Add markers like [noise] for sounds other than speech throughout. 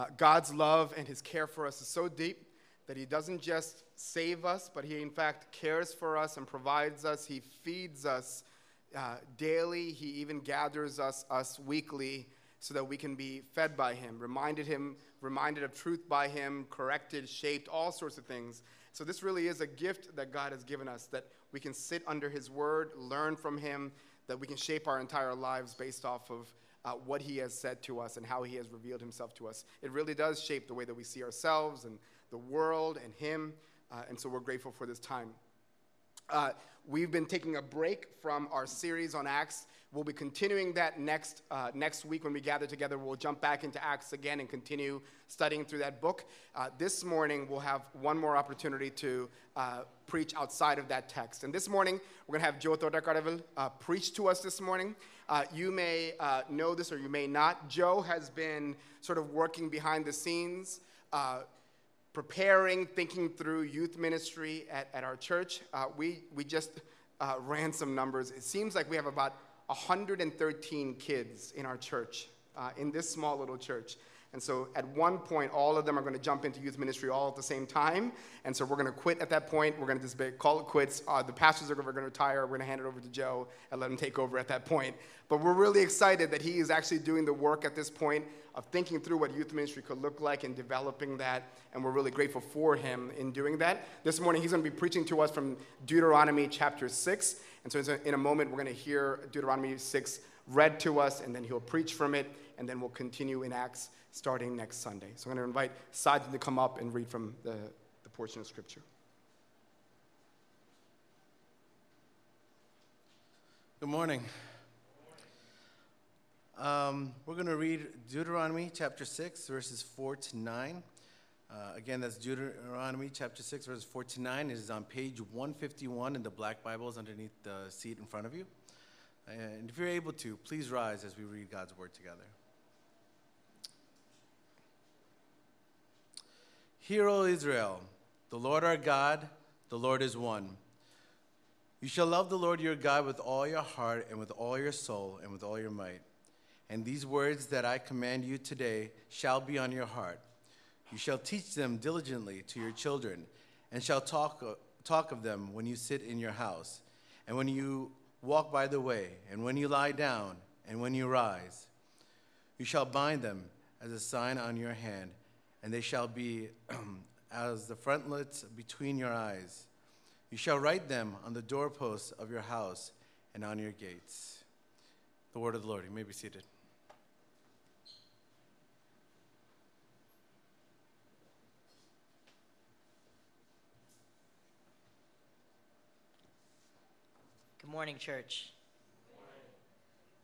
Uh, God's love and his care for us is so deep that he doesn't just save us, but he, in fact, cares for us and provides us. He feeds us uh, daily. He even gathers us, us weekly so that we can be fed by him, reminded him, reminded of truth by him, corrected, shaped, all sorts of things. So this really is a gift that God has given us that we can sit under his word, learn from him, that we can shape our entire lives based off of uh, what he has said to us and how he has revealed himself to us. It really does shape the way that we see ourselves and the world and him. Uh, and so we're grateful for this time. Uh, we've been taking a break from our series on Acts. We'll be continuing that next, uh, next week when we gather together. We'll jump back into Acts again and continue studying through that book. Uh, this morning, we'll have one more opportunity to uh, preach outside of that text. And this morning, we're going to have Joe Thottukadavil uh, preach to us this morning. Uh, you may uh, know this or you may not. Joe has been sort of working behind the scenes preparing, thinking through youth ministry at, at our church. Uh, we, we just uh, ran some numbers. It seems like we have about 113 kids in our church, uh, in this small little church. And so at one point, all of them are going to jump into youth ministry all at the same time. And so we're going to quit at that point. We're going to just call it quits. Uh, the pastors are going to retire. We're going to hand it over to Joe and let him take over at that point. But we're really excited that he is actually doing the work at this point of thinking through what youth ministry could look like and developing that. And we're really grateful for him in doing that. This morning, he's going to be preaching to us from Deuteronomy chapter 6. And so in a moment, we're going to hear Deuteronomy 6 read to us, and then he'll preach from it, and then we'll continue in Acts starting next Sunday. So I'm going to invite Sajid to come up and read from the, the portion of Scripture. Good morning. Um, we're going to read Deuteronomy chapter 6, verses 4 to 9. Uh, again, that's Deuteronomy chapter 6, verses 49. It is on page 151 in the black Bibles underneath the seat in front of you. And if you're able to, please rise as we read God's word together. Hear, O Israel, the Lord our God, the Lord is one. You shall love the Lord your God with all your heart and with all your soul and with all your might. And these words that I command you today shall be on your heart. You shall teach them diligently to your children, and shall talk, talk of them when you sit in your house, and when you walk by the way, and when you lie down, and when you rise. You shall bind them as a sign on your hand and they shall be [clears throat] as the frontlets between your eyes. You shall write them on the doorposts of your house and on your gates. The word of the Lord. You may be seated. Good morning, church.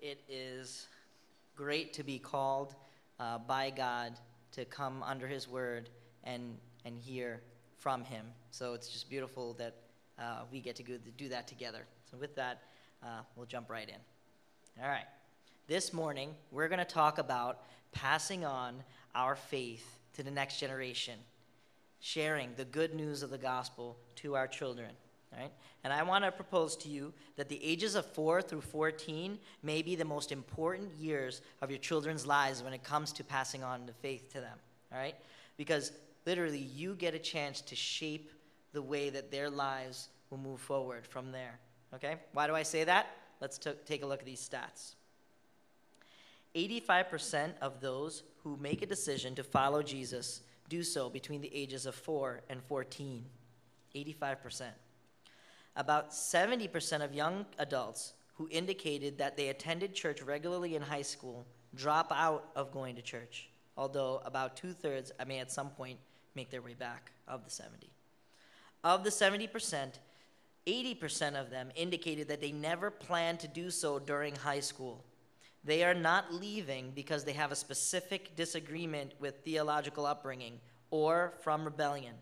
It is great to be called uh, by God to come under his word and, and hear from him. So it's just beautiful that uh, we get to do that together. So with that, uh, we'll jump right in. All right. This morning, we're going to talk about passing on our faith to the next generation, sharing the good news of the gospel to our children. Right? And I want to propose to you that the ages of 4 through 14 may be the most important years of your children's lives when it comes to passing on the faith to them. All right? Because literally, you get a chance to shape the way that their lives will move forward from there. Okay? Why do I say that? Let's t- take a look at these stats. 85% of those who make a decision to follow Jesus do so between the ages of 4 and 14. 85% about 70% of young adults who indicated that they attended church regularly in high school drop out of going to church, although about two thirds may at some point make their way back of the 70. Of the 70%, 80% of them indicated that they never planned to do so during high school. They are not leaving because they have a specific disagreement with theological upbringing or from rebellion.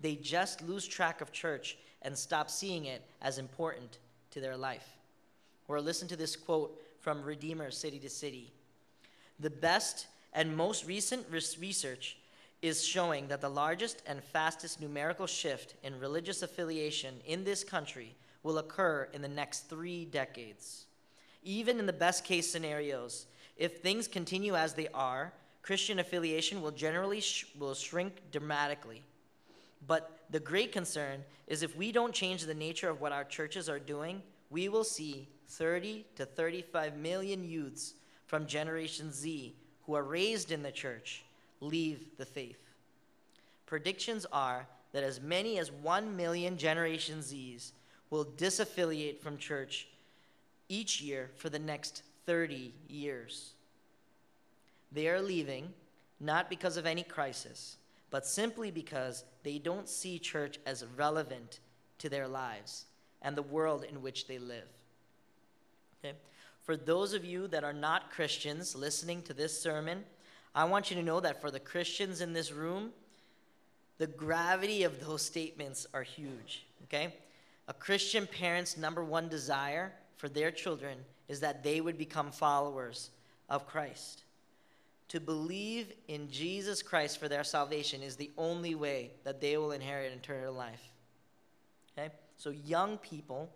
They just lose track of church and stop seeing it as important to their life. Or listen to this quote from Redeemer City to City. The best and most recent research is showing that the largest and fastest numerical shift in religious affiliation in this country will occur in the next three decades. Even in the best case scenarios, if things continue as they are, Christian affiliation will generally sh- will shrink dramatically. But the great concern is if we don't change the nature of what our churches are doing, we will see 30 to 35 million youths from Generation Z who are raised in the church leave the faith. Predictions are that as many as 1 million Generation Zs will disaffiliate from church each year for the next 30 years. They are leaving not because of any crisis, but simply because they don't see church as relevant to their lives and the world in which they live. Okay? For those of you that are not Christians listening to this sermon, I want you to know that for the Christians in this room, the gravity of those statements are huge. Okay? A Christian parent's number one desire for their children is that they would become followers of Christ. To believe in Jesus Christ for their salvation is the only way that they will inherit eternal life. Okay? So young people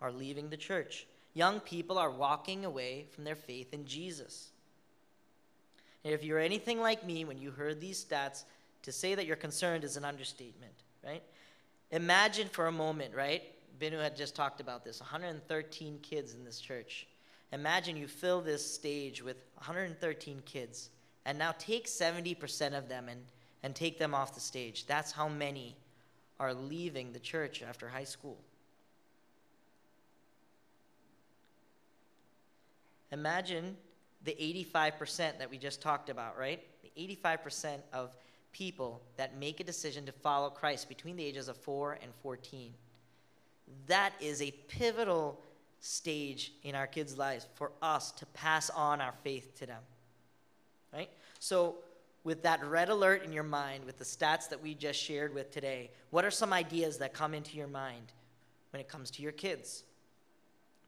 are leaving the church. Young people are walking away from their faith in Jesus. And if you're anything like me, when you heard these stats, to say that you're concerned is an understatement, right? Imagine for a moment, right? Binu had just talked about this 113 kids in this church. Imagine you fill this stage with 113 kids, and now take 70% of them and, and take them off the stage. That's how many are leaving the church after high school. Imagine the 85% that we just talked about, right? The 85% of people that make a decision to follow Christ between the ages of 4 and 14. That is a pivotal stage in our kids' lives for us to pass on our faith to them. Right? So, with that red alert in your mind, with the stats that we just shared with today, what are some ideas that come into your mind when it comes to your kids?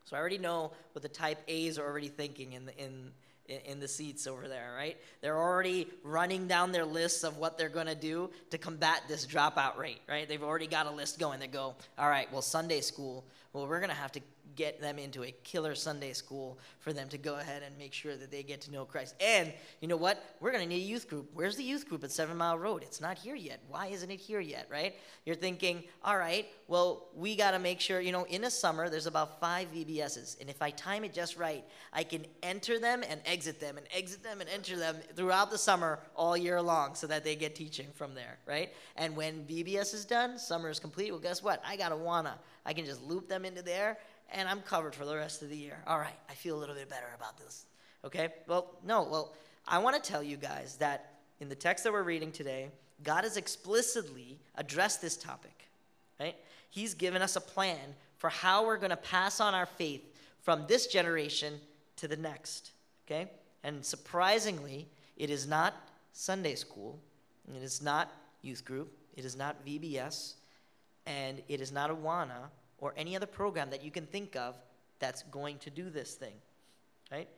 So I already know what the type A's are already thinking in the, in in the seats over there, right? They're already running down their lists of what they're going to do to combat this dropout rate, right? They've already got a list going. They go, all right, well, Sunday school, well, we're going to have to get them into a killer Sunday school for them to go ahead and make sure that they get to know Christ. And you know what? We're going to need a youth group. Where's the youth group at Seven Mile Road? It's not here yet. Why isn't it here yet, right? You're thinking, all right, well, we got to make sure, you know, in a summer, there's about five VBSs. And if I time it just right, I can enter them and exit them and exit them and enter them throughout the summer all year long so that they get teaching from there, right? And when VBS is done, summer is complete. Well, guess what? I got Awana. I can just loop them into there and I'm covered for the rest of the year. All right, I feel a little bit better about this. Okay? Well, no, well, I want to tell you guys that in the text that we're reading today, God has explicitly addressed this topic, right? He's given us a plan for how we're going to pass on our faith from this generation to the next, okay? And surprisingly, it is not Sunday school, it is not youth group, it is not VBS, and it is not Awana, or any other program that you can think of that's going to do this thing, right?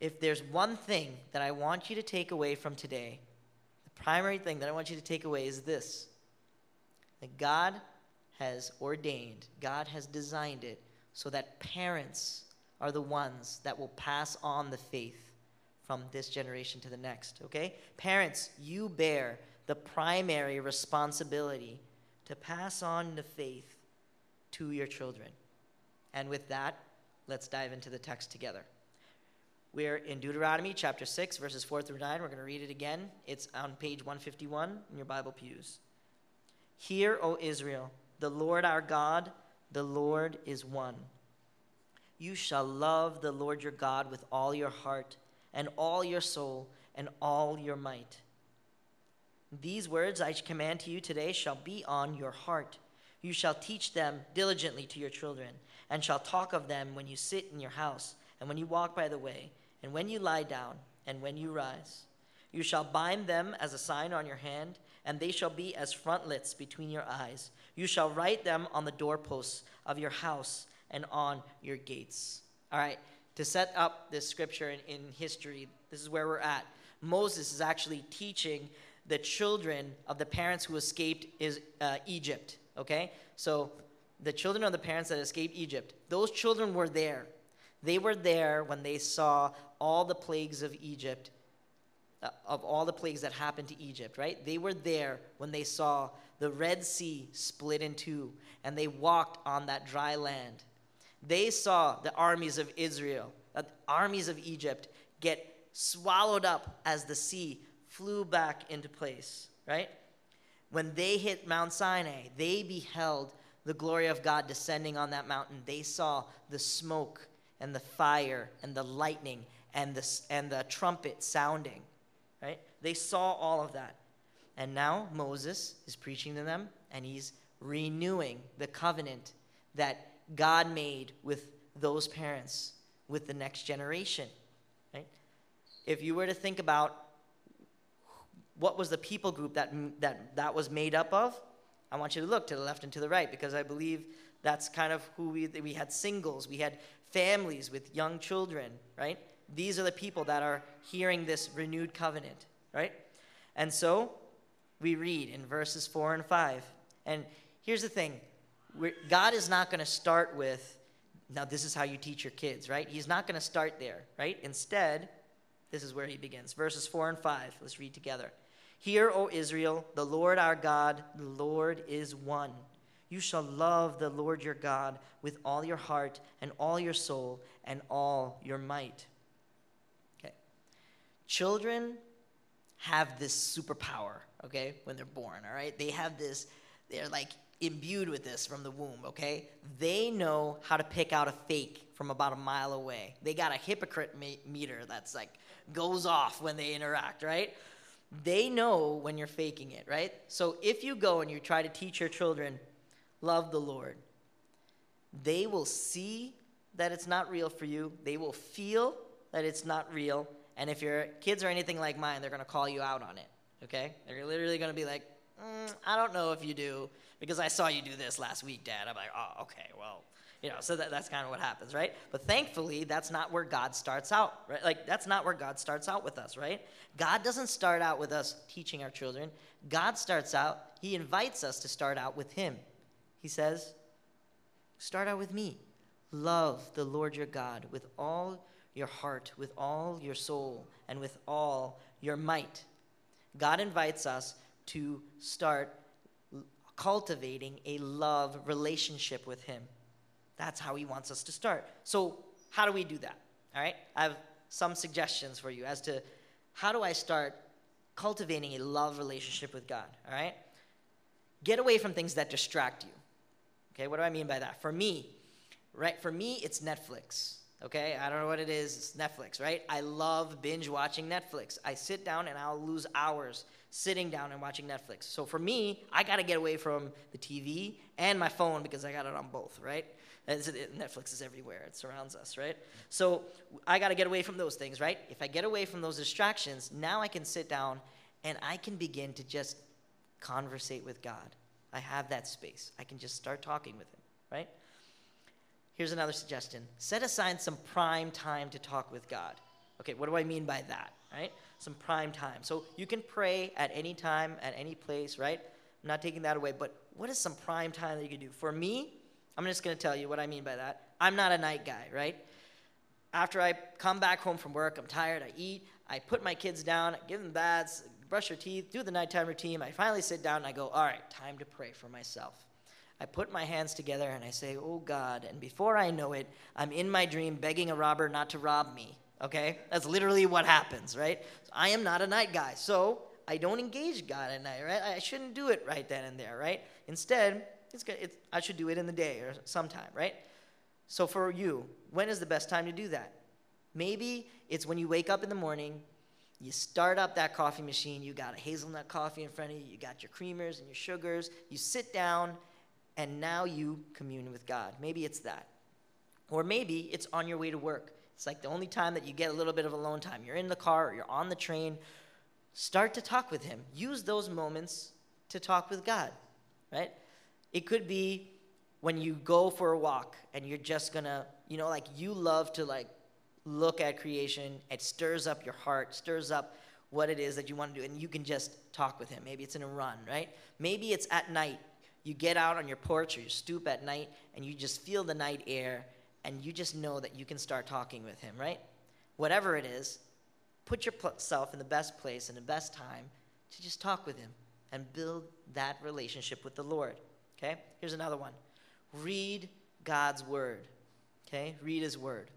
If there's one thing that I want you to take away from today, the primary thing that I want you to take away is this that God has ordained, God has designed it so that parents are the ones that will pass on the faith from this generation to the next, okay? Parents, you bear the primary responsibility to pass on the faith to your children. And with that, let's dive into the text together. We're in Deuteronomy chapter 6, verses 4 through 9. We're going to read it again. It's on page 151 in your Bible pews. Hear, O Israel, the Lord our God, the Lord is one. You shall love the Lord your God with all your heart, and all your soul, and all your might. These words I command to you today shall be on your heart. You shall teach them diligently to your children, and shall talk of them when you sit in your house, and when you walk by the way, and when you lie down, and when you rise. You shall bind them as a sign on your hand, and they shall be as frontlets between your eyes. You shall write them on the doorposts of your house and on your gates. All right, to set up this scripture in, in history, this is where we're at. Moses is actually teaching the children of the parents who escaped is, uh, Egypt okay? So the children of the parents that escaped Egypt, those children were there. They were there when they saw all the plagues of Egypt uh, of all the plagues that happened to Egypt, right? They were there when they saw the Red Sea split in two and they walked on that dry land. They saw the armies of Israel, uh, the armies of Egypt get swallowed up as the sea flew back into place, right? When they hit Mount Sinai, they beheld the glory of God descending on that mountain. They saw the smoke and the fire and the lightning and the, and the trumpet sounding, right? They saw all of that. And now Moses is preaching to them and he's renewing the covenant that God made with those parents, with the next generation, right? If you were to think about what was the people group that, that that was made up of, I want you to look to the left and to the right because I believe that's kind of who we, we had singles, we had families with young children, right? These are the people that are hearing this renewed covenant, right? And so we read in verses 4 and 5. And here's the thing We're, God is not going to start with, now this is how you teach your kids, right? He's not going to start there, right? Instead, this is where he begins. Verses 4 and 5. Let's read together. Hear, O Israel, the Lord our God, the Lord is one. You shall love the Lord your God with all your heart and all your soul and all your might. Okay. Children have this superpower, okay, when they're born, all right? They have this, they're like imbued with this from the womb, okay? They know how to pick out a fake from about a mile away. They got a hypocrite meter that's like goes off when they interact, right? They know when you're faking it, right? So if you go and you try to teach your children, love the Lord, they will see that it's not real for you. They will feel that it's not real. And if your kids are anything like mine, they're going to call you out on it, okay? They're literally going to be like, mm, I don't know if you do because I saw you do this last week, Dad. I'm like, oh, okay, well, you know, so that, that's kind of what happens, right? But thankfully, that's not where God starts out, right? Like, that's not where God starts out with us, right? God doesn't start out with us teaching our children. God starts out, He invites us to start out with Him. He says, Start out with me. Love the Lord your God with all your heart, with all your soul, and with all your might. God invites us to start cultivating a love relationship with Him. That's how he wants us to start. So, how do we do that? All right? I have some suggestions for you as to how do I start cultivating a love relationship with God? All right? Get away from things that distract you. Okay, what do I mean by that? For me, right? For me, it's Netflix. Okay, I don't know what it is. It's Netflix, right? I love binge watching Netflix. I sit down and I'll lose hours sitting down and watching Netflix. So for me, I got to get away from the TV and my phone because I got it on both, right? Netflix is everywhere. It surrounds us, right? So I got to get away from those things, right? If I get away from those distractions, now I can sit down and I can begin to just conversate with God. I have that space. I can just start talking with Him, right? Here's another suggestion set aside some prime time to talk with God. Okay, what do I mean by that, right? Some prime time. So you can pray at any time, at any place, right? I'm not taking that away, but what is some prime time that you can do? For me, I'm just going to tell you what I mean by that. I'm not a night guy, right? After I come back home from work, I'm tired, I eat, I put my kids down, I give them baths, brush their teeth, do the nighttime routine. I finally sit down and I go, all right, time to pray for myself. I put my hands together and I say, Oh God. And before I know it, I'm in my dream begging a robber not to rob me. Okay? That's literally what happens, right? So I am not a night guy. So I don't engage God at night, right? I shouldn't do it right then and there, right? Instead, it's good. It's, I should do it in the day or sometime, right? So for you, when is the best time to do that? Maybe it's when you wake up in the morning, you start up that coffee machine, you got a hazelnut coffee in front of you, you got your creamers and your sugars, you sit down, and now you commune with God. Maybe it's that. Or maybe it's on your way to work. It's like the only time that you get a little bit of alone time. You're in the car or you're on the train. Start to talk with Him. Use those moments to talk with God, right? It could be when you go for a walk and you're just gonna, you know, like you love to like look at creation. It stirs up your heart, stirs up what it is that you want to do, and you can just talk with him. Maybe it's in a run, right? Maybe it's at night. You get out on your porch or you stoop at night and you just feel the night air and you just know that you can start talking with him, right? Whatever it is, put yourself in the best place and the best time to just talk with Him and build that relationship with the Lord. Okay? Here's another one read God's Word. Okay? Read His Word.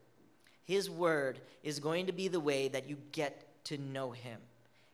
His Word is going to be the way that you get to know Him.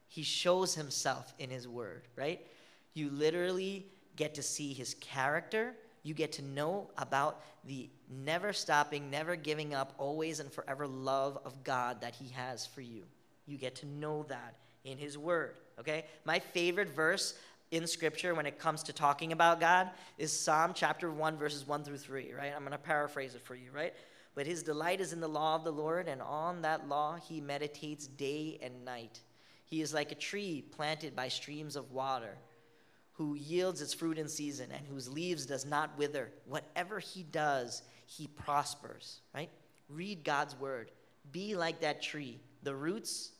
He shows Himself in His Word, right? You literally get to see His character. You get to know about the never stopping, never giving up, always and forever love of God that He has for you. You get to know that in His Word, okay? My favorite verse in Scripture when it comes to talking about God is Psalm chapter 1, verses 1 through 3, right? I'm going to paraphrase it for you, right? But his delight is in the law of the Lord, and on that law he meditates day and night. He is like a tree planted by streams of water, who yields its fruit in season, and whose leaves does not wither. Whatever he does, he prospers, right? Read God's word. Be like that tree. The roots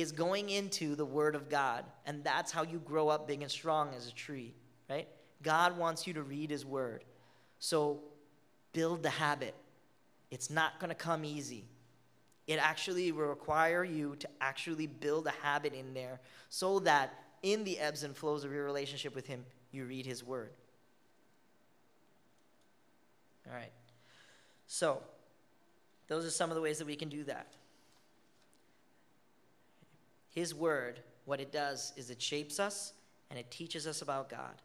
is going into the word of God, and that's how you grow up big and strong as a tree, right? God wants you to read his word. So build the habit. It's not going to come easy. It actually will require you to actually build a habit in there so that in the ebbs and flows of your relationship with him, you read his word. All right. So, those are some of the ways that we can do that. His word, what it does is it shapes us and it teaches us about God.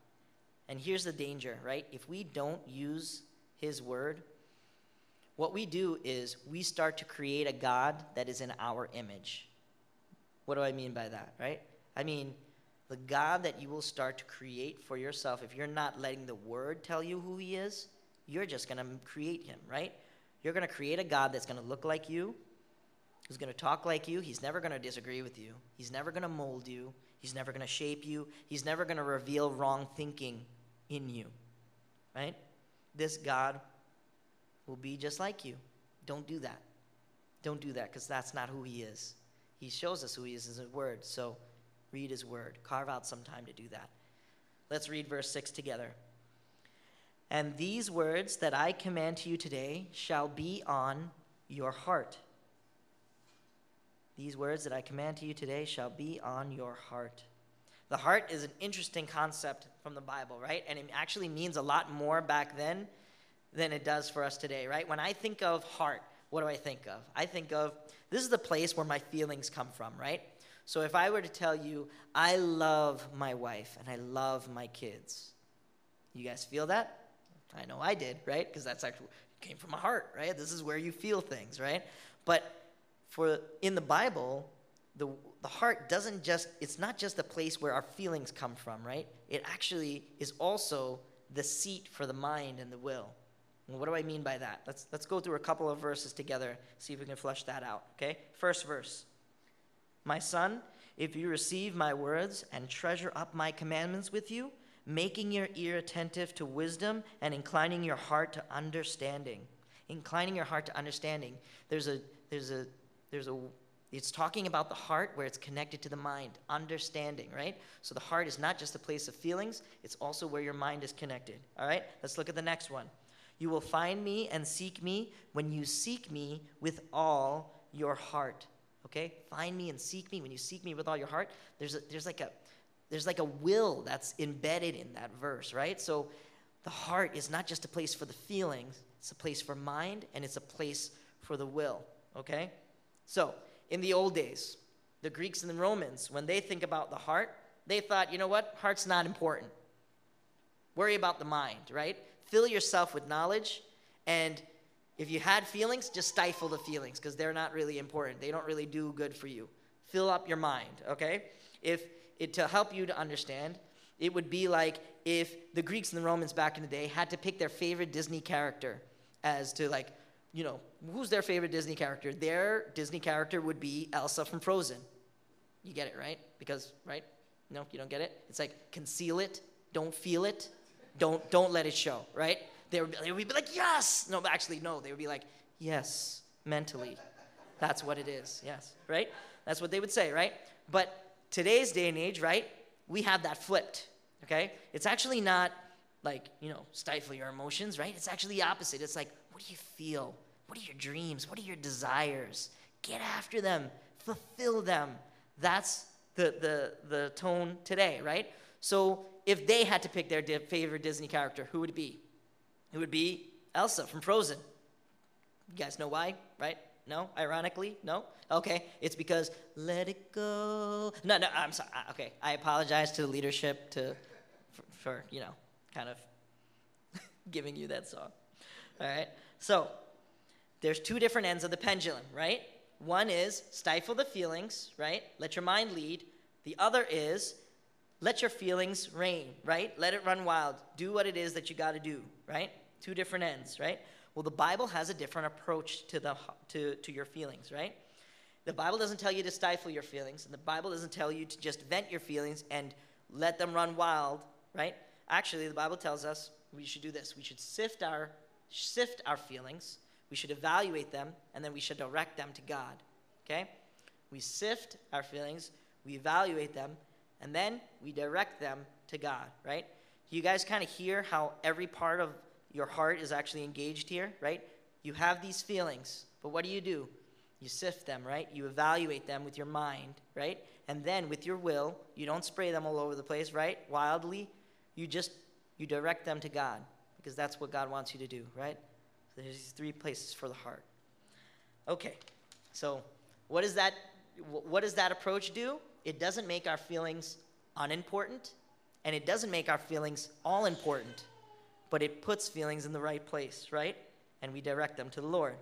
And here's the danger, right? If we don't use his word, what we do is we start to create a God that is in our image. What do I mean by that, right? I mean, the God that you will start to create for yourself, if you're not letting the word tell you who he is, you're just going to create him, right? You're going to create a God that's going to look like you, who's going to talk like you. He's never going to disagree with you, he's never going to mold you, he's never going to shape you, he's never going to reveal wrong thinking in you, right? This God will be just like you. Don't do that. Don't do that because that's not who he is. He shows us who he is in his word. So read his word. Carve out some time to do that. Let's read verse 6 together. And these words that I command to you today shall be on your heart. These words that I command to you today shall be on your heart. The heart is an interesting concept from the Bible, right? And it actually means a lot more back then than it does for us today, right? When I think of heart, what do I think of? I think of this is the place where my feelings come from, right? So if I were to tell you, I love my wife and I love my kids, you guys feel that? I know I did, right? Because that's actually came from my heart, right? This is where you feel things, right? But for in the Bible, the the heart doesn't just it's not just the place where our feelings come from, right? It actually is also the seat for the mind and the will. And what do I mean by that? Let's, let's go through a couple of verses together, see if we can flesh that out. Okay? First verse My son, if you receive my words and treasure up my commandments with you, making your ear attentive to wisdom and inclining your heart to understanding. Inclining your heart to understanding. There's a, there's a, there's a, it's talking about the heart where it's connected to the mind, understanding, right? So the heart is not just a place of feelings, it's also where your mind is connected. All right? Let's look at the next one. You will find me and seek me when you seek me with all your heart. Okay? Find me and seek me when you seek me with all your heart. There's, a, there's, like, a, there's like a will that's embedded in that verse, right? So the heart is not just a place for the feelings, it's a place for mind and it's a place for the will. Okay? So, in the old days, the Greeks and the Romans, when they think about the heart, they thought, you know what? Heart's not important. Worry about the mind, right? fill yourself with knowledge and if you had feelings just stifle the feelings because they're not really important they don't really do good for you fill up your mind okay if it to help you to understand it would be like if the greeks and the romans back in the day had to pick their favorite disney character as to like you know who's their favorite disney character their disney character would be elsa from frozen you get it right because right no you don't get it it's like conceal it don't feel it don't don't let it show, right? They would, they would be like, yes. No, actually, no. They would be like, yes, mentally. That's what it is. Yes, right? That's what they would say, right? But today's day and age, right? We have that flipped. Okay? It's actually not like, you know, stifle your emotions, right? It's actually the opposite. It's like, what do you feel? What are your dreams? What are your desires? Get after them. fulfill them. That's the, the, the tone today, right? So if they had to pick their di- favorite Disney character, who would it be? It would be Elsa from Frozen. You guys know why, right? No? Ironically? No? Okay. It's because let it go. No, no, I'm sorry. Uh, okay. I apologize to the leadership to, for, for you know, kind of [laughs] giving you that song. All right. So there's two different ends of the pendulum, right? One is stifle the feelings, right? Let your mind lead. The other is let your feelings reign, right? Let it run wild. Do what it is that you got to do, right? Two different ends, right? Well, the Bible has a different approach to the to to your feelings, right? The Bible doesn't tell you to stifle your feelings, and the Bible doesn't tell you to just vent your feelings and let them run wild, right? Actually, the Bible tells us we should do this. We should sift our sift our feelings. We should evaluate them, and then we should direct them to God. Okay? We sift our feelings, we evaluate them, and then we direct them to God, right? You guys kind of hear how every part of your heart is actually engaged here, right? You have these feelings, but what do you do? You sift them, right? You evaluate them with your mind, right? And then with your will, you don't spray them all over the place, right? Wildly. You just you direct them to God because that's what God wants you to do, right? There's these three places for the heart. Okay. So, what does that what does that approach do? It doesn't make our feelings unimportant and it doesn't make our feelings all important, but it puts feelings in the right place, right? And we direct them to the Lord.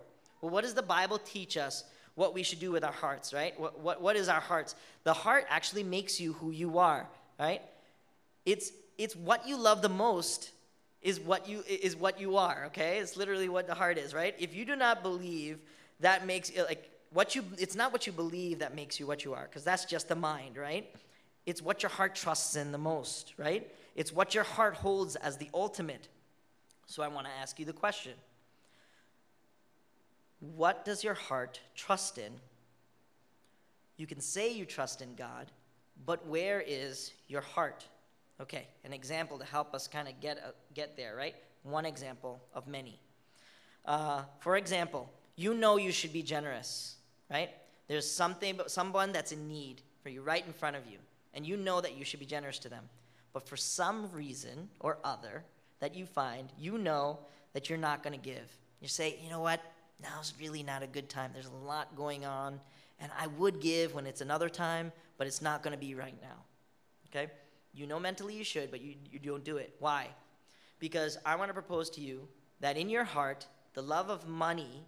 Well, what does the Bible teach us what we should do with our hearts, right? What, what, what is our hearts? The heart actually makes you who you are, right? It's, it's what you love the most is what you is what you are okay? It's literally what the heart is right? If you do not believe that makes it like what you it's not what you believe that makes you what you are because that's just the mind right? It's what your heart trusts in the most right? It's what your heart holds as the ultimate. So i want to ask you the question. What does your heart trust in? You can say you trust in god but where is your heart Okay, an example to help us kind of get, uh, get there, right? One example of many. Uh, for example, you know you should be generous, right? There's something, someone that's in need for you right in front of you, and you know that you should be generous to them. But for some reason or other that you find, you know that you're not going to give. You say, you know what? Now's really not a good time. There's a lot going on, and I would give when it's another time, but it's not going to be right now. Okay? You know mentally you should, but you, you don't do it. Why? Because I want to propose to you that in your heart, the love of money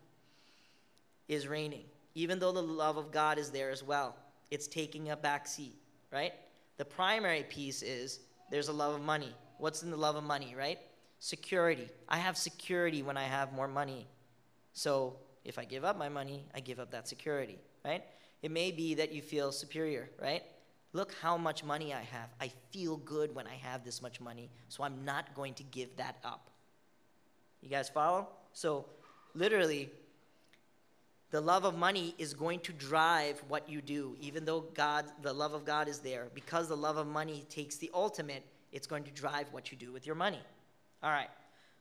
is reigning, even though the love of God is there as well. It's taking a back seat, right? The primary piece is there's a love of money. What's in the love of money, right? Security. I have security when I have more money. So if I give up my money, I give up that security, right? It may be that you feel superior, right? Look how much money I have. I feel good when I have this much money, so I'm not going to give that up. You guys follow? So, literally, the love of money is going to drive what you do, even though God, the love of God is there. Because the love of money takes the ultimate, it's going to drive what you do with your money. All right.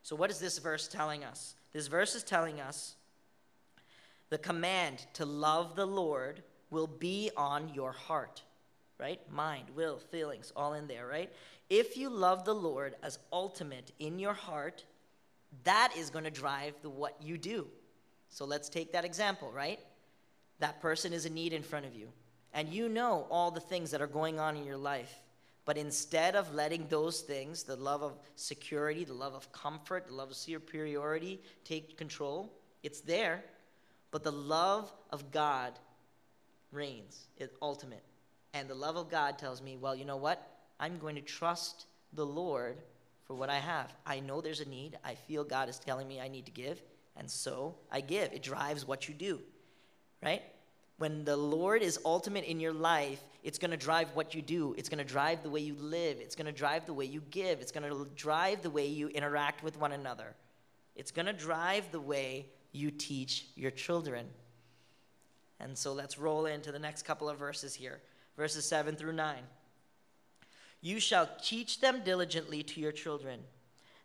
So, what is this verse telling us? This verse is telling us the command to love the Lord will be on your heart right? Mind, will, feelings, all in there, right? If you love the Lord as ultimate in your heart, that is going to drive the what you do. So let's take that example, right? That person is in need in front of you, and you know all the things that are going on in your life. But instead of letting those things, the love of security, the love of comfort, the love of superiority, take control, it's there. But the love of God reigns, it's ultimate. And the love of God tells me, well, you know what? I'm going to trust the Lord for what I have. I know there's a need. I feel God is telling me I need to give. And so I give. It drives what you do, right? When the Lord is ultimate in your life, it's going to drive what you do. It's going to drive the way you live. It's going to drive the way you give. It's going to drive the way you interact with one another. It's going to drive the way you teach your children. And so let's roll into the next couple of verses here verses 7 through 9. You shall teach them diligently to your children,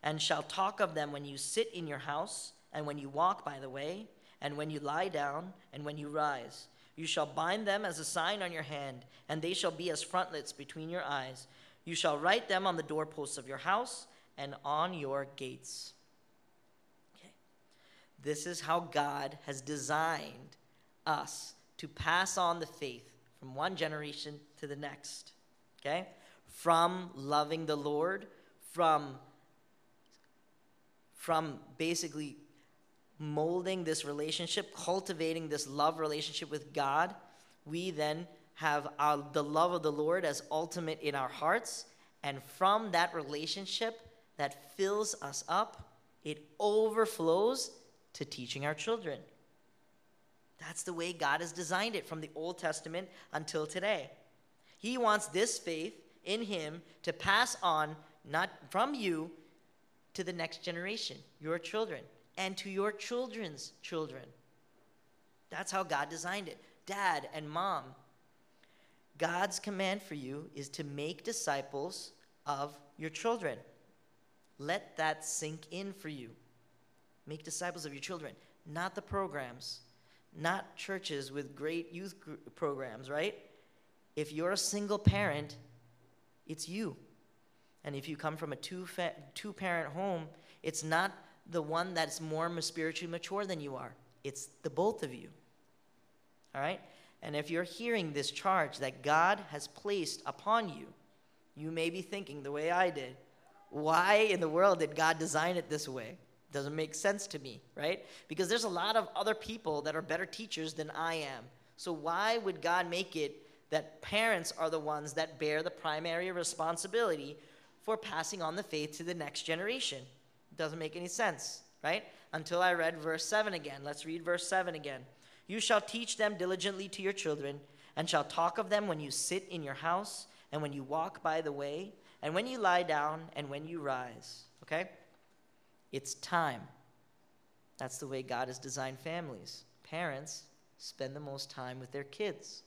and shall talk of them when you sit in your house, and when you walk by the way, and when you lie down, and when you rise. You shall bind them as a sign on your hand, and they shall be as frontlets between your eyes. You shall write them on the doorposts of your house and on your gates. Okay. This is how God has designed us to pass on the faith from one generation to the next. Okay? From loving the Lord, from from basically molding this relationship, cultivating this love relationship with God, we then have our, the love of the Lord as ultimate in our hearts. And from that relationship that fills us up, it overflows to teaching our children. That's the way God has designed it from the Old Testament until today. He wants this faith in Him to pass on, not from you, to the next generation, your children and to your children's children. That's how God designed it. Dad and mom. God's command for you is to make disciples of your children. Let that sink in for you. Make disciples of your children, not the programs, not churches with great youth programs, right? If you're a single parent, it's you. And if you come from a two, two parent home, it's not the one that's more spiritually mature than you are. It's the both of you. All right? And if you're hearing this charge that God has placed upon you, you may be thinking the way I did. Why in the world did God design it this way? Doesn't make sense to me, right? Because there's a lot of other people that are better teachers than I am. So why would God make it that parents are the ones that bear the primary responsibility for passing on the faith to the next generation? Doesn't make any sense, right? Until I read verse 7 again. Let's read verse 7 again. You shall teach them diligently to your children, and shall talk of them when you sit in your house, and when you walk by the way, and when you lie down, and when you rise. Okay? It's time. That's the way God has designed families. Parents spend the most time with their kids,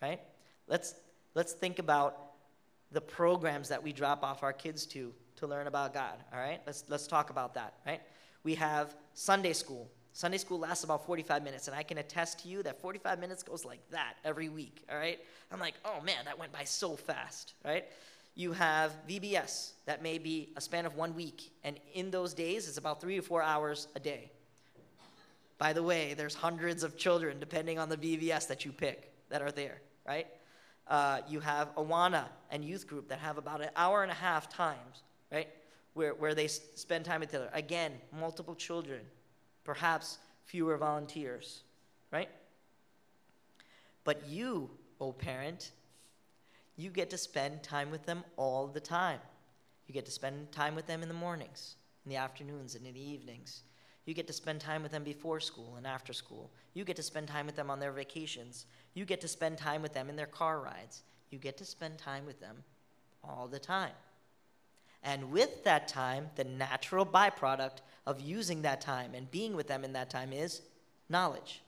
right? Let's, let's think about the programs that we drop off our kids to to learn about God. All right, let's let's talk about that. Right, we have Sunday school. Sunday school lasts about 45 minutes, and I can attest to you that 45 minutes goes like that every week. All right, I'm like, oh man, that went by so fast. Right, you have VBS that may be a span of one week, and in those days, it's about three to four hours a day. By the way, there's hundreds of children, depending on the VBS that you pick, that are there, right? Uh, you have Awana and youth group that have about an hour and a half times right? Where, where they spend time together. Again, multiple children, perhaps fewer volunteers, right? But you, oh parent, you get to spend time with them all the time. You get to spend time with them in the mornings, in the afternoons, and in the evenings. You get to spend time with them before school and after school. You get to spend time with them on their vacations. You get to spend time with them in their car rides. You get to spend time with them all the time. And with that time, the natural byproduct of using that time and being with them in that time is knowledge.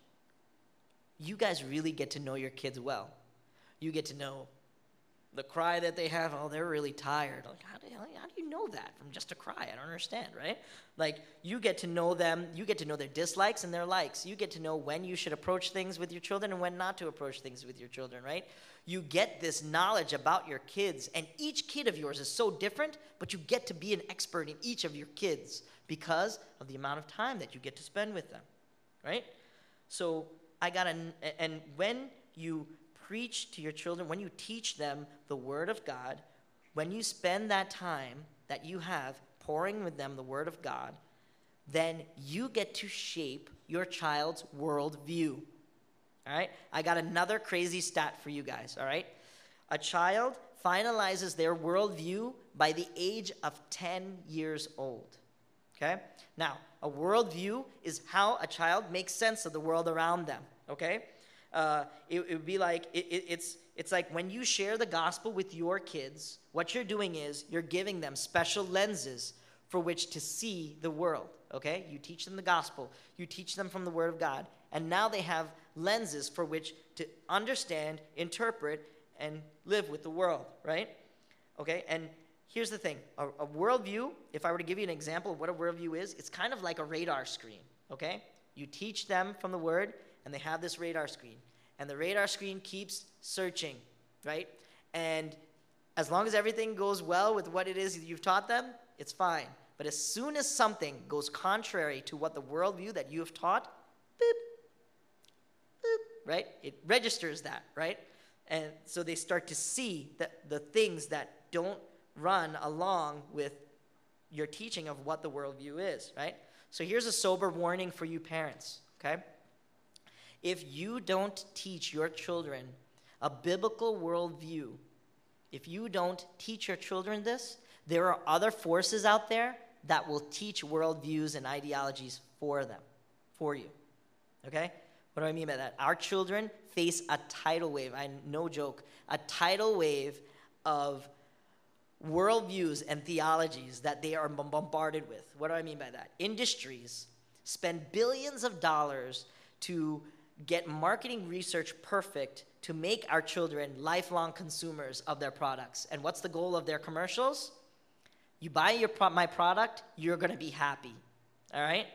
You guys really get to know your kids well. You get to know the cry that they have, oh, they're really tired. Like, how do, how do you know that from just a cry? I don't understand, right? Like, you get to know them, you get to know their dislikes and their likes. You get to know when you should approach things with your children and when not to approach things with your children, right? You get this knowledge about your kids, and each kid of yours is so different, but you get to be an expert in each of your kids because of the amount of time that you get to spend with them, right? So, I got to, and when you preach to your children, when you teach them the Word of God, when you spend that time that you have pouring with them the Word of God, then you get to shape your child's worldview. All right? I got another crazy stat for you guys. All right? A child finalizes their worldview by the age of 10 years old. Okay? Now, a worldview is how a child makes sense of the world around them. Okay? Uh, it, it, would be like it, it, it's it's like when you share the gospel with your kids what you're doing is you're giving them special lenses for which to see the world okay? You teach them the gospel. You teach them from the word of god. And now they have lenses for which to understand interpret and live with the world right? Okay and here's the thing. A, a worldview if i were to give you an example of what a worldview is it's kind of like a radar screen okay? You teach them from the word and they have this radar screen. and the radar screen keeps searching, right? And as long as everything goes well with what it is you've taught them, it's fine. But as soon as something goes contrary to what the worldview that you have taught, boop, boop, right? It registers that, right? And so they start to see that the things that don't run along with your teaching of what the worldview is, right? So here's a sober warning for you parents, okay? If you don't teach your children a biblical worldview, if you don't teach your children this, there are other forces out there that will teach worldviews and ideologies for them, for you. Okay? What do I mean by that? Our children face a tidal wave, I no joke, a tidal wave of worldviews and theologies that they are bombarded with. What do I mean by that? Industries spend billions of dollars to get marketing research perfect to make our children lifelong consumers of their products. And what's the goal of their commercials? You buy your pro- my product, you're going to be happy. All right?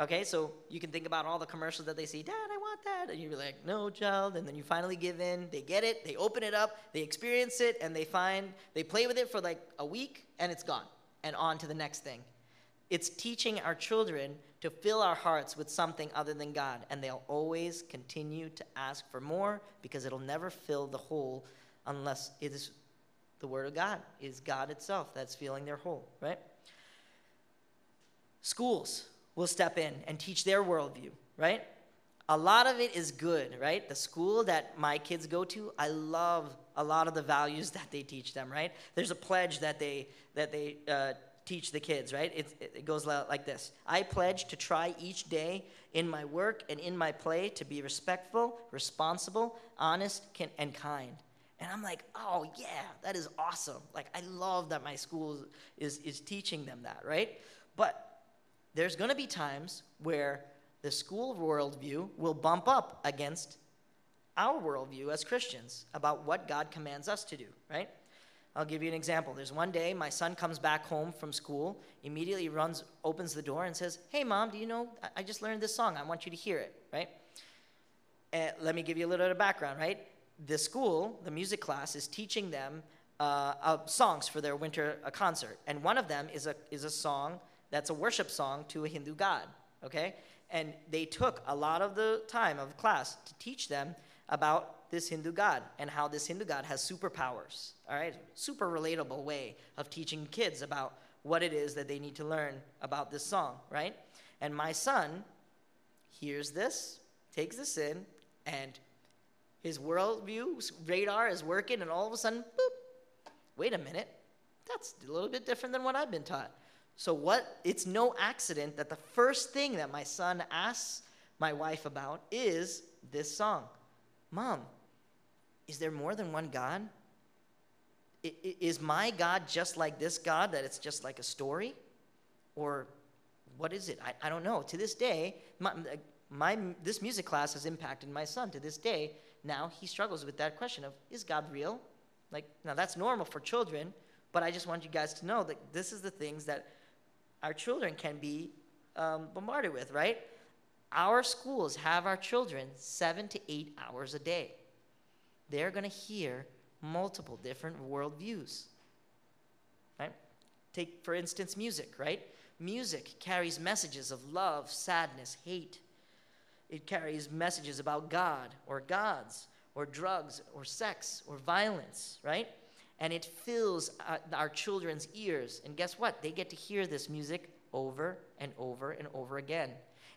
Okay, so you can think about all the commercials that they see, Dad, I want that. And you're like, no, child. And then you finally give in. They get it, they open it up, they experience it, and they find, they play with it for like a week, and it's gone. And on to the next thing. It's teaching our children to fill our hearts with something other than God. And they'll always continue to ask for more because it'll never fill the hole unless it is the Word of God, is God itself that's filling their hole, right? Schools will step in and teach their worldview, right? A lot of it is good, right? The school that my kids go to, I love a lot of the values [laughs] that they teach them, right? There's a pledge that they that they uh, teach the kids, right? It, it goes like this I pledge to try each day in my work and in my play to be respectful, responsible, honest, and kind. And I'm like, oh, yeah, that is awesome. Like, I love that my school is, is teaching them that, right? But there's to be times where the school worldview will bump up against our worldview as Christians about what God commands us to do, right? I'll give you an example. There's one day my son comes back home from school, immediately runs, opens the door, and says, Hey, mom, do you know, I just learned this song. I want you to hear it, right? And let me give you a little bit of background, right? The school, the music class, is teaching them uh, uh, songs for their winter uh, concert. And one of them is a, is a song that's a worship song to a Hindu god, okay? And they took a lot of the time of class to teach them about this Hindu god and how this Hindu god has superpowers. All right, super relatable way of teaching kids about what it is that they need to learn about this song, right? And my son hears this, takes this in, and his worldview radar is working, and all of a sudden, boop, wait a minute, that's a little bit different than what I've been taught. So what it's no accident that the first thing that my son asks my wife about is this song. Mom, is there more than one God? Is my God just like this God, that it's just like a story? Or what is it? I, I don't know. To this day, my, my, this music class has impacted my son. To this day, now he struggles with that question of, is God real? Like, now that's normal for children, but I just want you guys to know that this is the things that our children can be um, bombarded with, right? Our schools have our children seven to eight hours a day. They're going to hear multiple different worldviews. Right? Take, for instance, music, right? Music carries messages of love, sadness, hate. It carries messages about God or gods or drugs or sex or violence, right? And it fills uh, our children's ears. And guess what? They get to hear this music over and over and over again.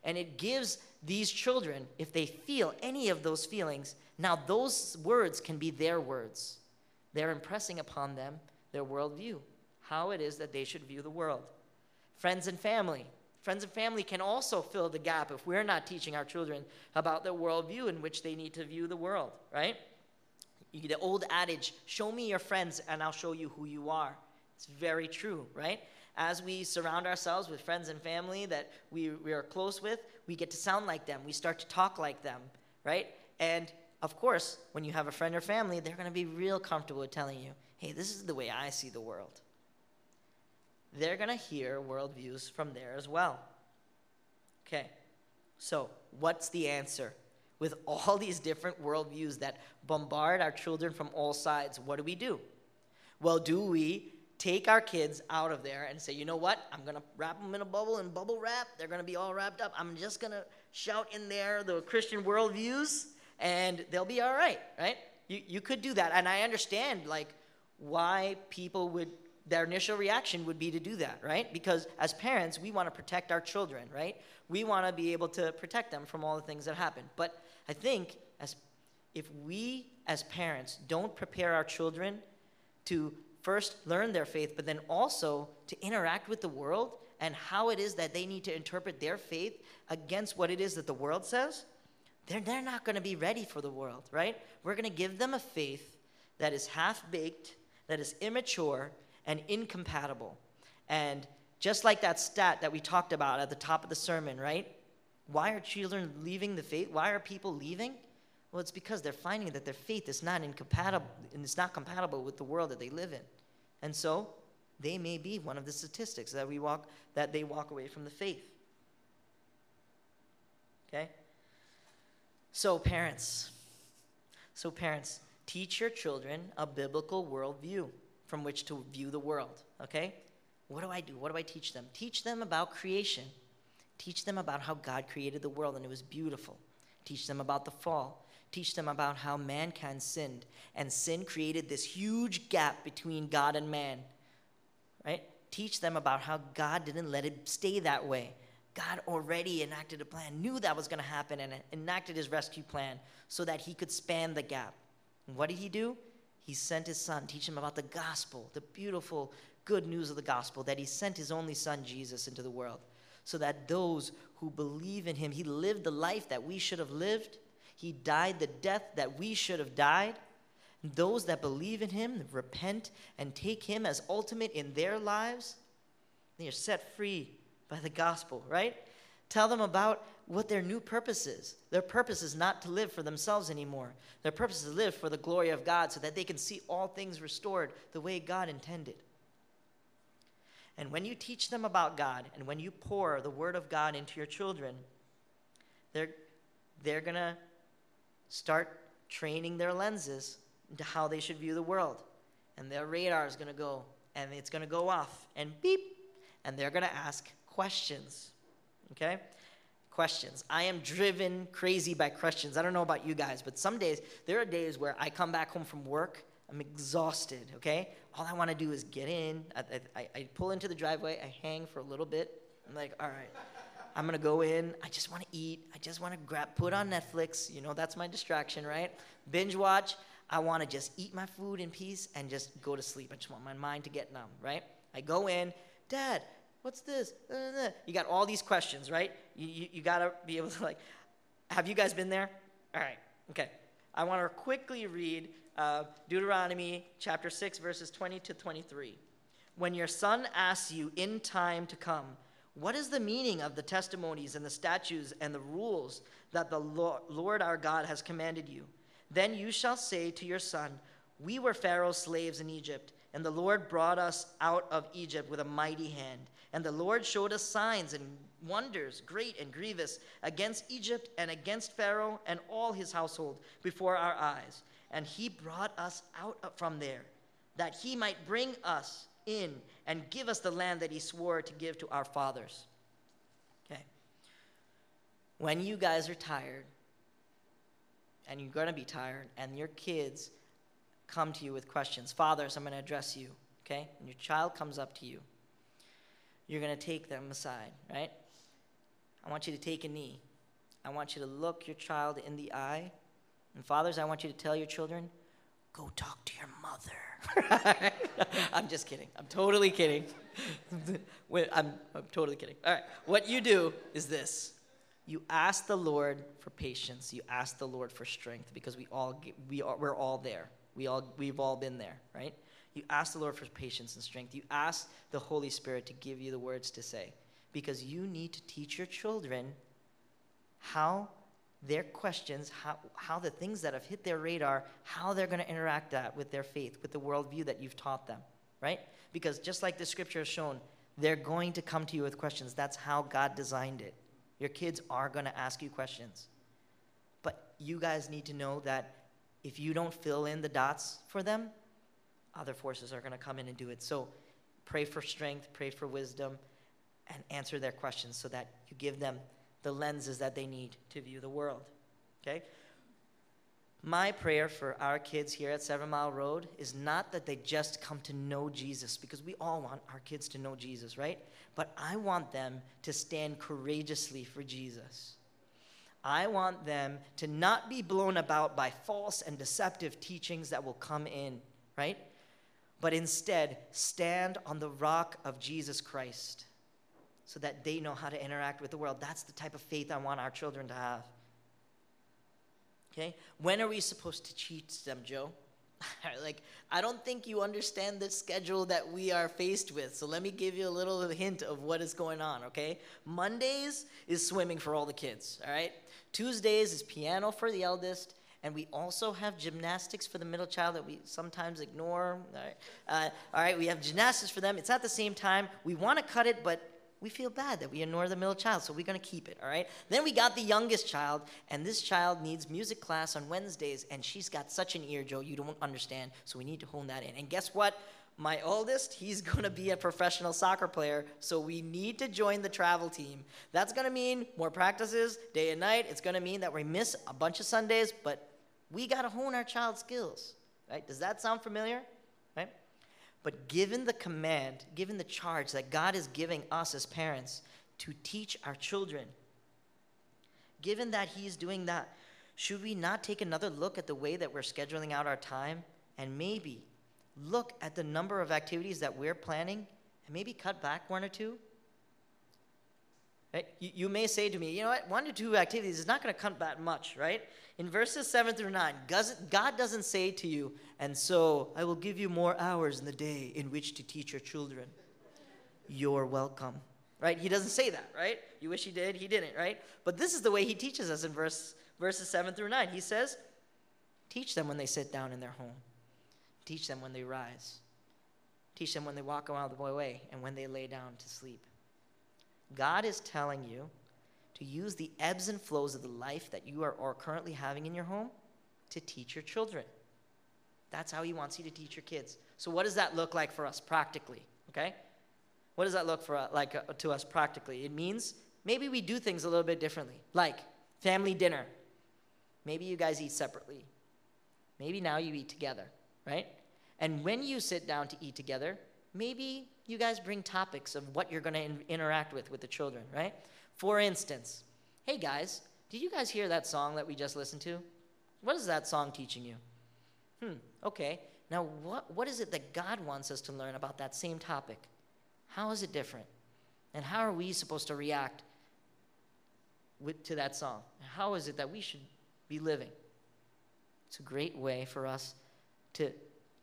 And it gives these children, if they feel any of those feelings, now those words can be their words. They're impressing upon them their worldview, how it is that they should view the world. Friends and family. Friends and family can also fill the gap if we're not teaching our children about the worldview in which they need to view the world, right? The old adage, show me your friends and I'll show you who you are. It's very true, right? As we surround ourselves with friends and family that we, we are close with, we get to sound like them. We start to talk like them, right? And of course, when you have a friend or family, they're going to be real comfortable with telling you, hey, this is the way I see the world. They're going to hear worldviews from there as well. Okay, so what's the answer? with all [laughs] these different worldviews that bombard our children from all sides, what do we do? Well, do we take our kids out of there and say, you know what? I'm going to wrap them in a bubble and bubble wrap. They're going to be all wrapped up. I'm just going to shout in there the Christian worldviews and they'll be all right, right? You, you could do that. And I understand, like, why people would, their initial reaction would be to do that, right? Because as parents, we want to protect our children, right? We want to be able to protect them from all the things that happen. But I think as if we as parents don't prepare our children to first learn their faith, but then also to interact with the world and how it is that they need to interpret their faith against what it is that the world says, they're, they're not going to be ready for the world, right? We're going to give them a faith that is half baked, that is immature, and incompatible. And just like that stat that we talked about at the top of the sermon, right? Why are children leaving the faith? Why are people leaving? Well, it's because they're finding that their faith is not incompatible and it's not compatible with the world that they live in. And so they may be one of the statistics that we walk that they walk away from the faith. Okay? So parents, so parents, teach your children a biblical worldview from which to view the world. Okay? What do I do? What do I teach them? Teach them about creation. Teach them about how God created the world and it was beautiful. Teach them about the fall. Teach them about how mankind sinned. And sin created this huge gap between God and man. Right? Teach them about how God didn't let it stay that way. God already enacted a plan, knew that was going to happen, and enacted his rescue plan so that he could span the gap. And what did he do? He sent his son, teach him about the gospel, the beautiful good news of the gospel, that he sent his only son, Jesus, into the world so that those who believe in him, he lived the life that we should have lived, he died the death that we should have died. Those that believe in him, repent, and take him as ultimate in their lives, they are set free by the gospel, right? Tell them about what their new purpose is. Their purpose is not to live for themselves anymore. Their purpose is to live for the glory of God so that they can see all things restored the way God intended. And when you teach them about God and when you pour the Word of God into your children, they're, they're going to start training their lenses into how they should view the world. And their radar is going to go, and it's going to go off, and beep, and they're going to ask questions. Okay? Questions. I am driven crazy by questions. I don't know about you guys, but some days, there are days where I come back home from work I'm exhausted, okay? All I want to do is get in. I, I, I, pull into the driveway, I hang for a little bit. I'm like, all right, I'm to go in. I just want to eat. I just want to grab, put on Netflix. You know, that's my distraction, right? Binge watch. I want to just eat my food in peace and just go to sleep. I just want my mind to get numb, right? I go in, Dad, what's this? You got all these questions, right? You, you, you got to be able to, like, have you guys been there? All right, okay. I want to quickly read uh, Deuteronomy chapter 6, verses 20 to 23. When your son asks you in time to come, what is the meaning of the testimonies and the statutes and the rules that the Lord our God has commanded you? Then you shall say to your son, We were Pharaoh's slaves in Egypt, and the Lord brought us out of Egypt with a mighty hand. And the Lord showed us signs and wonders, great and grievous, against Egypt and against Pharaoh and all his household before our eyes and he brought us out from there, that he might bring us in and give us the land that he swore to give to our fathers. Okay. When you guys are tired, and you're going to be tired, and your kids come to you with questions, fathers, I'm going to address you, okay? And your child comes up to you, you're going to take them aside, right? I want you to take a knee. I want you to look your child in the eye and fathers, I want you to tell your children, go talk to your mother. [laughs] [laughs] I'm just kidding. I'm totally kidding. [laughs] I'm, I'm totally kidding. All right. What you do is this you ask the Lord for patience. You ask the Lord for strength because we all we are, we're all there. We all we've all been there, right? You ask the Lord for patience and strength. You ask the Holy Spirit to give you the words to say because you need to teach your children how their questions, how, how the things that have hit their radar, how they're going to interact that with their faith, with the worldview that you've taught them, right? Because just like the scripture has shown, they're going to come to you with questions. That's how God designed it. Your kids are going to ask you questions. But you guys need to know that if you don't fill in the dots for them, other forces are going to come in and do it. So pray for strength, pray for wisdom, and answer their questions so that you give them the lenses that they need to view the world. Okay? My prayer for our kids here at Seven Mile Road is not that they just come to know Jesus, because we all want our kids to know Jesus, right? But I want them to stand courageously for Jesus. I want them to not be blown about by false and deceptive teachings that will come in, right? But instead, stand on the rock of Jesus Christ so that they know how to interact with the world. That's the type of faith I want our children to have. Okay? When are we supposed to teach them, Joe? [laughs] like, I don't think you understand the schedule that we are faced with. So let me give you a little hint of what is going on, okay? Mondays is swimming for all the kids, all right? Tuesdays is piano for the eldest. And we also have gymnastics for the middle child that we sometimes ignore. All right, uh, all right we have gymnastics for them. It's at the same time. We want to cut it, but we feel bad that we ignore the middle child, so we're going to keep it, all right? Then we got the youngest child, and this child needs music class on Wednesdays, and she's got such an ear, Joe, you don't understand, so we need to hone that in. And guess what? My oldest, he's [laughs] going to be a professional soccer player, so we need to join the travel team. That's going to mean more practices day and night. It's going to mean that we miss a bunch of Sundays, but we got to hone our child's skills, right? Does that sound familiar? But given the command, given the charge that God is giving us as parents to teach our children, given that He's doing that, should we not take another look at the way that we're scheduling out our time and maybe look at the number of activities that we're planning and maybe cut back one or two? Right? You, you may say to me, you know what, one to two activities is not going to cut that much, right? In verses 7 through 9, God doesn't say to you, and so I will give you more hours in the day in which to teach your children. You're welcome. Right? He doesn't say that, right? You wish he did, he didn't, right? But this is the way he teaches us in verse, verses 7 through 9. He says, Teach them when they sit down in their home, teach them when they rise, teach them when they walk around the way, and when they lay down to sleep. God is telling you to use the ebbs and flows of the life that you are, are currently having in your home to teach your children. That's how he wants you to teach your kids. So, what does that look like for us practically? Okay? What does that look for uh, like uh, to us practically? It means maybe we do things a little bit differently, like family dinner. Maybe you guys eat separately. Maybe now you eat together, right? And when you sit down to eat together, maybe you guys bring topics of what you're going to in- interact with with the children, right? For instance, hey guys, did you guys hear that song that we just listened to? What is that song teaching you? Hmm, okay. Now, what, what is it that God wants us to learn about that same topic? How is it different? And how are we supposed to react with, to that song? How is it that we should be living? It's a great way for us to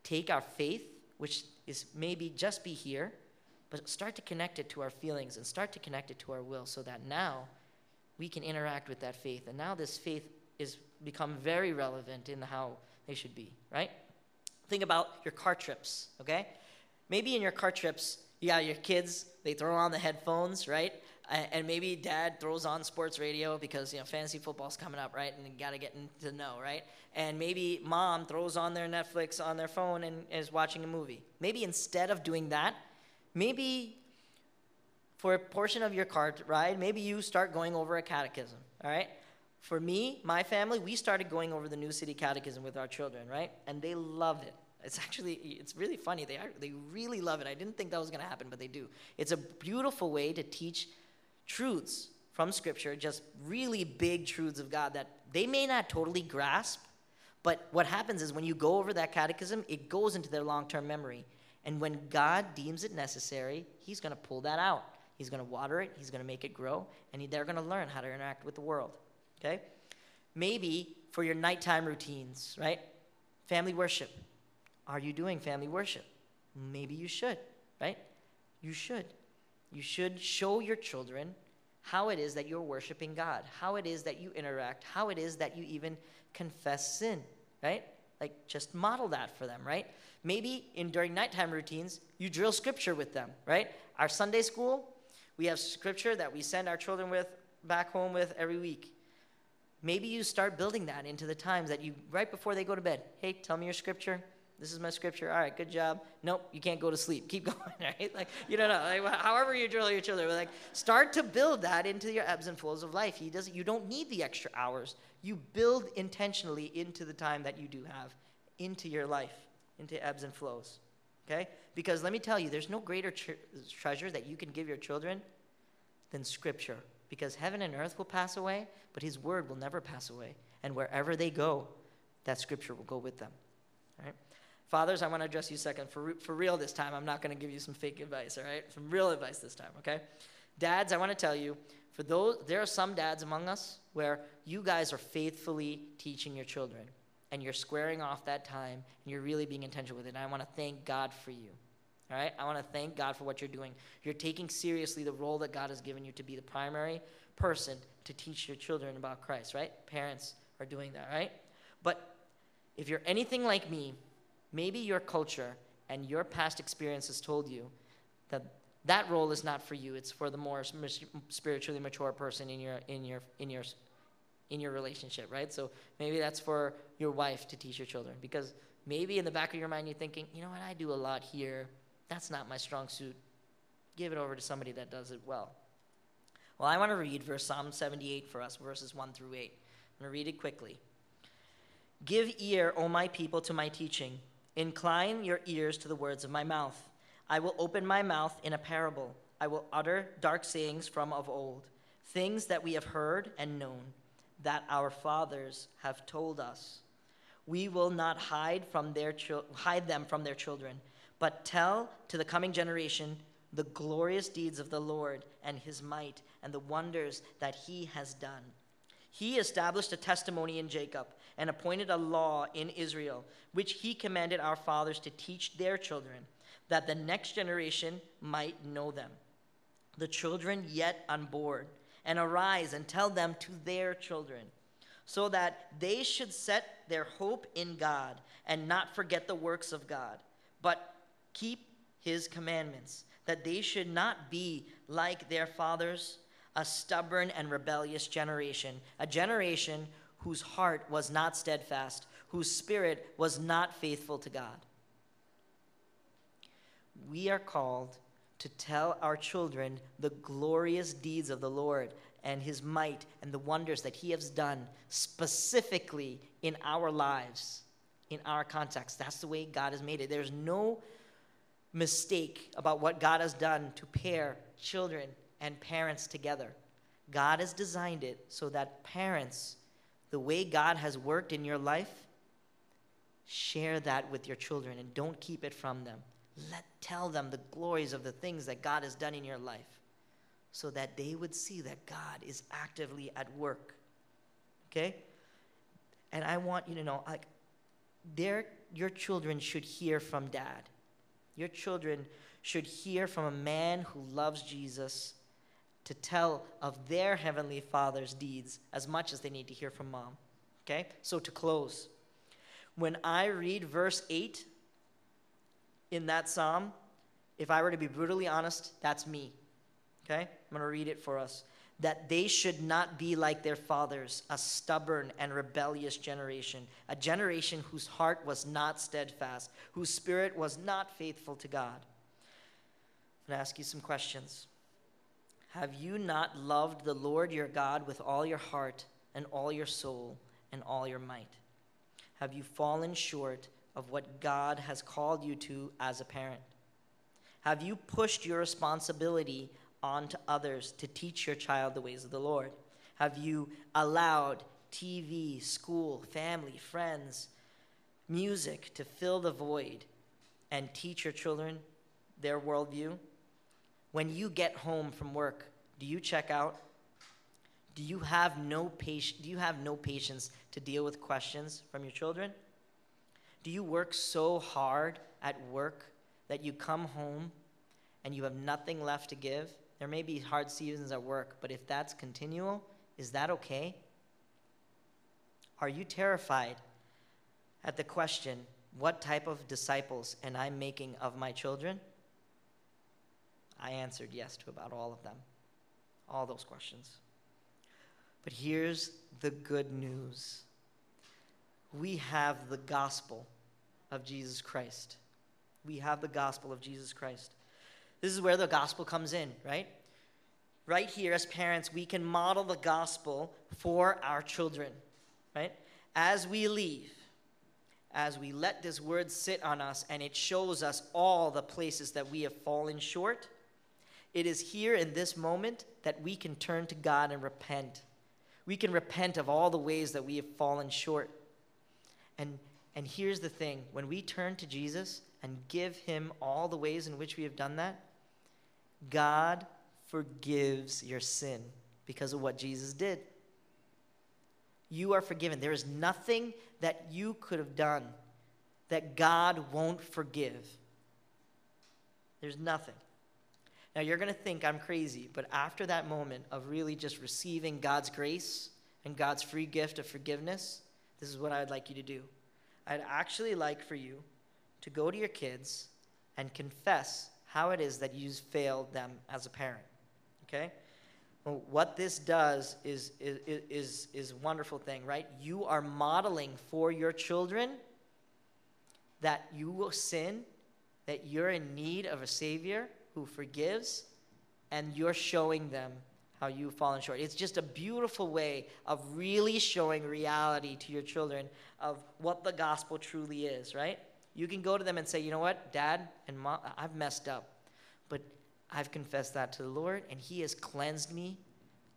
take our faith, which is maybe just be here, but start to connect it to our feelings and start to connect it to our will so that now we can interact with that faith. And now this faith is become very relevant in how they should be, right? Think about your car trips, okay? Maybe in your car trips, you got your kids, they throw on the headphones, right? And maybe dad throws on sports radio because, you know, fantasy football's coming up, right? And you got to get to know, right? And maybe mom throws on their Netflix on their phone and is watching a movie. Maybe instead of doing that, maybe for a portion of your car ride, maybe you start going over a catechism, all right? For me, my family, we started going over the New City Catechism with our children, right? And they love it. It's actually, it's really funny. They, are, they really love it. I didn't think that was going to happen, but they do. It's a beautiful way to teach truths from Scripture, just really big truths of God that they may not totally grasp, but what happens is when you go over that catechism, it goes into their long term memory. And when God deems it necessary, He's going to pull that out. He's going to water it, He's going to make it grow, and they're going to learn how to interact with the world. Okay? Maybe for your nighttime routines, right? Family worship. Are you doing family worship? Maybe you should, right? You should. You should show your children how it is that you're worshiping God, how it is that you interact, how it is that you even confess sin, right? Like just model that for them, right? Maybe in during nighttime routines, you drill scripture with them, right? Our Sunday school, we have scripture that we send our children with back home with every week. maybe you start building that into the times that you, right before they go to bed, hey, tell me your scripture. This is my scripture. All right, good job. Nope, you can't go to sleep. Keep [laughs] going, right? Like, you don't know. Like, however you drill your children, but like, start to build that into your ebbs and flows of life. He doesn't, you don't need the extra hours. You build intentionally into the time that you do have, into your life, into ebbs and flows. Okay? Because let me tell you, there's no greater tre- treasure that you can give your children than scripture. Because heaven and earth will pass away, but his word will never pass away. And wherever they go, that scripture will go with them. All right? Fathers, I want to address you second. For, for real this time, I'm not going to give you some fake advice, all right? Some real advice this time, okay? Dads, I want to tell you, for those, there are some dads among us where you guys are faithfully teaching your children and you're squaring off that time and you're really being intentional with it. And I want to thank God for you. All right? I want to thank God for what you're doing. You're taking seriously the role that God has given you to be the primary person to teach your children about Christ, right? Parents are doing that, right? But if you're anything like me, maybe your culture and your past experiences told you that that role is not for you. It's for the more spiritually mature person in your in your in your in your relationship, right? So maybe that's for your wife to teach your children because maybe in the back of your mind you're thinking, you know what, I do a lot here. That's not my strong suit. Give it over to somebody that does it well. Well, I want to read verse Psalm 78 for us, verses 1 through 8. I'm going to read it quickly. Give ear, O my people, to my teaching. Incline your ears to the words of my mouth. I will open my mouth in a parable. I will utter dark sayings from of old, things that we have heard and known, that our fathers have told us. We will not hide, from their hide them from their children, but tell to the coming generation the glorious deeds of the Lord and his might and the wonders that he has done. He established a testimony in Jacob and appointed a law in Israel, which he commanded our fathers to teach their children that the next generation might know them. The children yet on board, and arise and tell them to their children, so that they should set their hope in God and not forget the works of God, but keep his commandments, that they should not be like their fathers, a stubborn and rebellious generation, a generation whose heart was not steadfast, whose spirit was not faithful to God we are called to tell our children the glorious deeds of the Lord and his might and the wonders that he has done specifically in our lives, in our context. That's the way God has made it. There's no mistake about what God has done to pair children and parents together. God has designed it so that parents, the way God has worked in your life, share that with your children and don't keep it from them. Let tell them the glories of the things that God has done in your life so that they would see that God is actively at work. Okay? And I want you to know like their your children should hear from dad. Your children should hear from a man who loves Jesus to tell of their heavenly father's deeds as much as they need to hear from mom. Okay? So to close, when I read verse 8 in that psalm, if I were to be brutally honest, that's me. Okay? I'm going to read it for us. That they should not be like their fathers, a stubborn and rebellious generation, a generation whose heart was not steadfast, whose spirit was not faithful to God. I'm going to ask you some questions. Have you not loved the Lord your God with all your heart and all your soul and all your might? Have you fallen short of what God has called you to as a parent? Have you pushed your responsibility onto others to teach your child the ways of the Lord? Have you allowed TV, school, family, friends, music to fill the void and teach your children their worldview? When you get home from work, do you check out? Do you have no patience? Do you have no patience to deal with questions from your children? Do you work so hard at work that you come home and you have nothing left to give? There may be hard seasons at work, but if that's continual, is that okay? Are you terrified at the question, what type of disciples am I making of my children? I answered yes to about all of them, all those questions. But here's the good news we have the gospel of Jesus Christ. We have the gospel of Jesus Christ. This is where the gospel comes in, right? Right here, as parents, we can model the gospel for our children, right? As we leave, as we let this word sit on us and it shows us all the places that we have fallen short, it is here in this moment that we can turn to God and repent. We can repent of all the ways that we have fallen short. And, and here's the thing when we turn to Jesus and give him all the ways in which we have done that, God forgives your sin because of what Jesus did. You are forgiven. There is nothing that you could have done that God won't forgive. There's nothing. Now, you're going to think I'm crazy, but after that moment of really just receiving God's grace and God's free gift of forgiveness, this is what I'd like you to do. I'd actually like for you to go to your kids and confess how it is that you've failed them as a parent. Okay? Well, what this does is, is, is, is a wonderful thing, right? You are modeling for your children that you will sin, that you're in need of a Savior who forgives, and you're showing them how you've fallen short. It's just a beautiful way of really showing reality to your children of what the gospel truly is, right? You can go to them and say, you know what, dad and mom, I've messed up, but I've confessed that to the Lord, and He has cleansed me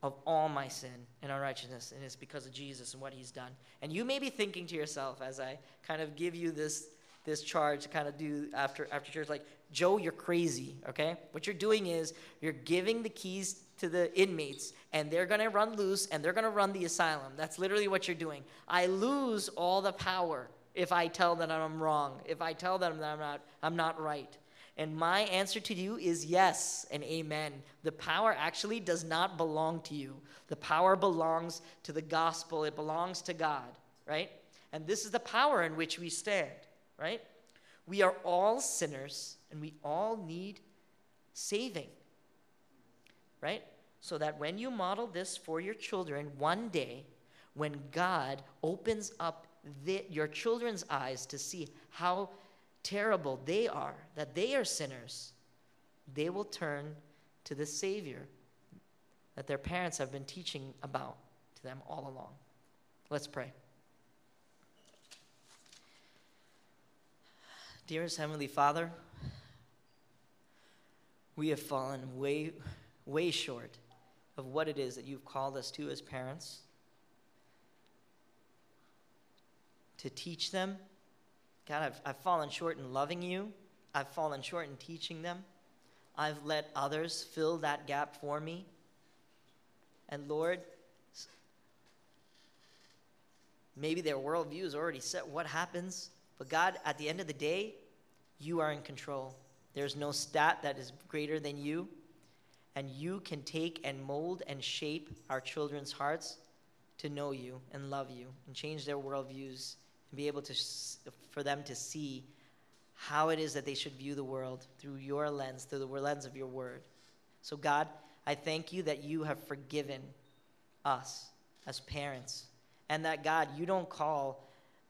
of all my sin and unrighteousness, and it's because of Jesus and what He's done. And you may be thinking to yourself as I kind of give you this this charge to kind of do after after church, like Joe, you're crazy. Okay, what you're doing is you're giving the keys to the inmates, and they're gonna run loose, and they're gonna run the asylum. That's literally what you're doing. I lose all the power if I tell them I'm wrong, if I tell them that I'm not I'm not right. And my answer to you is yes and amen. The power actually does not belong to you. The power belongs to the gospel, it belongs to God, right? And this is the power in which we stand, right? We are all sinners and we all need saving, right? So that when you model this for your children, one day, when God opens up the, your children's eyes to see how terrible they are, that they are sinners, they will turn to the Savior that their parents have been teaching about to them all along. Let's pray. Dearest Heavenly Father, we have fallen way, way short of what it is that you've called us to as parents. To teach them God, I've, I've fallen short in loving you. I've fallen short in teaching them. I've let others fill that gap for me. And Lord, maybe their worldview is already set what happens. But God, at the end of the day, you are in control. There's no stat that is greater than you. And you can take and mold and shape our children's hearts to know you and love you and change their worldviews and be able to for them to see how it is that they should view the world through your lens, through the lens of your word. So, God, I thank you that you have forgiven us as parents, and that, God, you don't call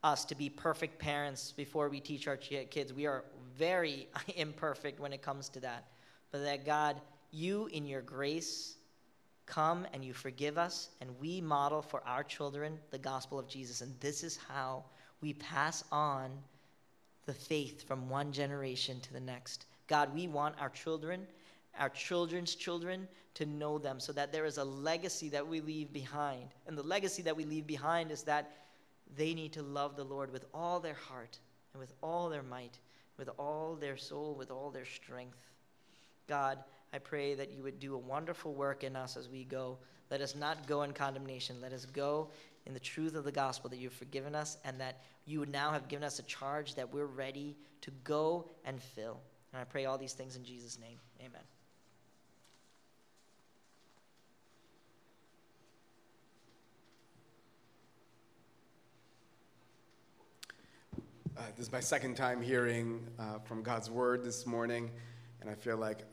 us to be perfect parents before we teach our kids. We are very [laughs] imperfect when it comes to that. But that, God, you in your grace come and you forgive us, and we model for our children the gospel of Jesus. And this is how we pass on the faith from one generation to the next. God, we want our children, our children's children, to know them so that there is a legacy that we leave behind. And the legacy that we leave behind is that they need to love the Lord with all their heart and with all their might, with all their soul, with all their strength. God, I pray that you would do a wonderful work in us as we go. Let us not go in condemnation. Let us go in the truth of the gospel that you've forgiven us and that you would now have given us a charge that we're ready to go and fill. And I pray all these things in Jesus' name. Amen. Uh, this is my second time hearing uh, from God's word this morning, and I feel like